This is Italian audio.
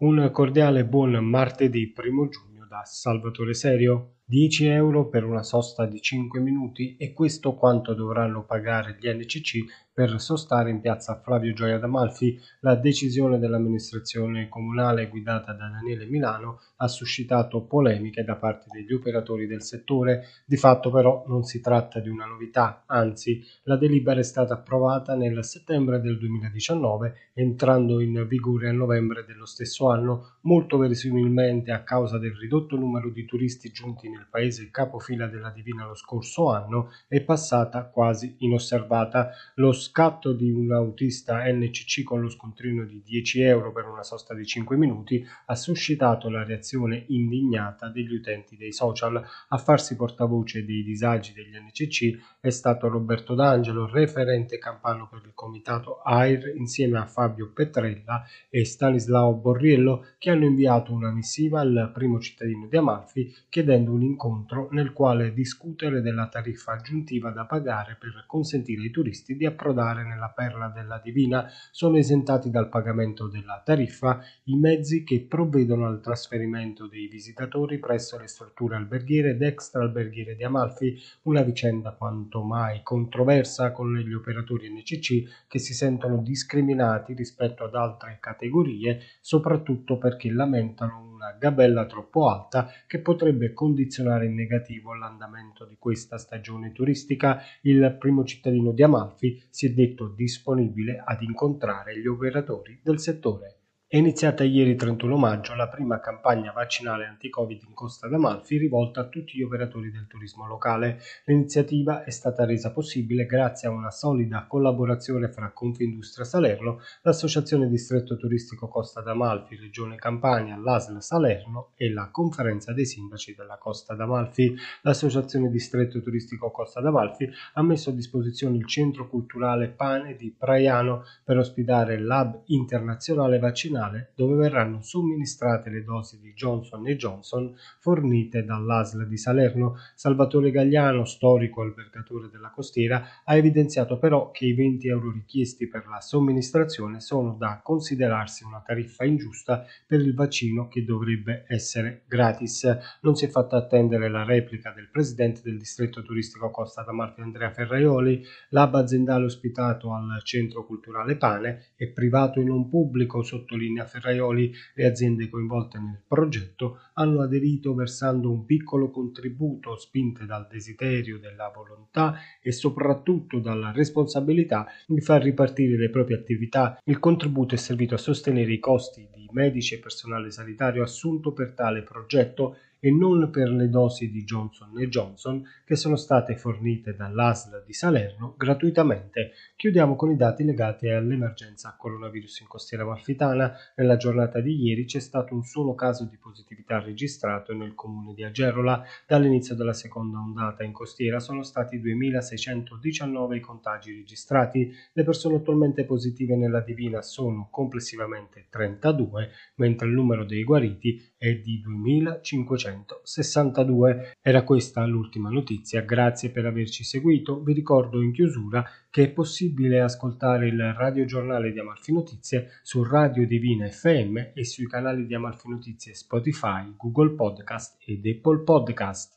Un cordiale buon martedì 1 giugno da Salvatore Serio. 10 euro per una sosta di 5 minuti e questo quanto dovranno pagare gli NCC per sostare in piazza Flavio Gioia d'Amalfi. La decisione dell'amministrazione comunale guidata da Daniele Milano ha suscitato polemiche da parte degli operatori del settore. Di fatto però non si tratta di una novità, anzi la delibera è stata approvata nel settembre del 2019 entrando in vigore a novembre dello stesso anno, molto verosimilmente a causa del ridotto numero di turisti giunti nel paese capofila della Divina lo scorso anno è passata quasi inosservata. Lo scatto di un autista NCC con lo scontrino di 10 euro per una sosta di 5 minuti ha suscitato la reazione indignata degli utenti dei social. A farsi portavoce dei disagi degli NCC è stato Roberto D'Angelo, referente campano per il comitato AIR, insieme a Fabio Petrella e Stanislao Borriello, che hanno inviato una missiva al primo cittadino di Amalfi chiedendo un incontro nel quale discutere della tariffa aggiuntiva da pagare per consentire ai turisti di approdare nella perla della Divina. Sono esentati dal pagamento della tariffa i mezzi che provvedono al trasferimento dei visitatori presso le strutture alberghiere ed extra-alberghiere di Amalfi, una vicenda quanto mai controversa con gli operatori NCC che si sentono discriminati rispetto ad altre categorie, soprattutto perché lamentano una gabella troppo alta che potrebbe condizionare in negativo l'andamento di questa stagione turistica. Il primo cittadino di Amalfi si è detto disponibile ad incontrare gli operatori del settore. È iniziata ieri 31 maggio la prima campagna vaccinale anti-Covid in Costa d'Amalfi rivolta a tutti gli operatori del turismo locale. L'iniziativa è stata resa possibile grazie a una solida collaborazione fra Confindustria Salerno, l'Associazione Distretto Turistico Costa d'Amalfi, Regione Campania, l'ASL Salerno e la Conferenza dei Sindaci della Costa d'Amalfi. L'Associazione Distretto Turistico Costa d'Amalfi ha messo a disposizione il Centro Culturale Pane di Praiano per ospitare l'hub internazionale vaccinale vaccinale dove verranno somministrate le dosi di Johnson Johnson fornite dall'ASL di Salerno. Salvatore Gagliano, storico albergatore della costiera, ha evidenziato però che i 20 euro richiesti per la somministrazione sono da considerarsi una tariffa ingiusta per il vaccino che dovrebbe essere gratis. Non si è fatta attendere la replica del presidente del distretto turistico Costa d'Amalfi Andrea Ferraioli. L'hub aziendale ospitato al centro culturale Pane è privato e non pubblico, sottolinea sottolinea Ferraioli, le aziende coinvolte nel progetto hanno aderito versando un piccolo contributo spinte dal desiderio della volontà e soprattutto dalla responsabilità di far ripartire le proprie attività. Il contributo è servito a sostenere i costi di medici e personale sanitario assunto per tale progetto e non per le dosi di Johnson Johnson che sono state fornite dall'ASL di Salerno gratuitamente. Chiudiamo con i dati legati all'emergenza coronavirus in costiera malfitana. Nella giornata di ieri c'è stato un solo caso di positività registrato nel comune di Agerola. Dall'inizio della seconda ondata in costiera sono stati 2619 i contagi registrati. Le persone attualmente positive nella Divina sono complessivamente 32, mentre il numero dei guariti è di 2500. 1962. Era questa l'ultima notizia, grazie per averci seguito. Vi ricordo in chiusura che è possibile ascoltare il radiogiornale di Amalfi Notizie su Radio Divina FM e sui canali di Amalfi Notizie Spotify, Google Podcast ed Apple Podcast.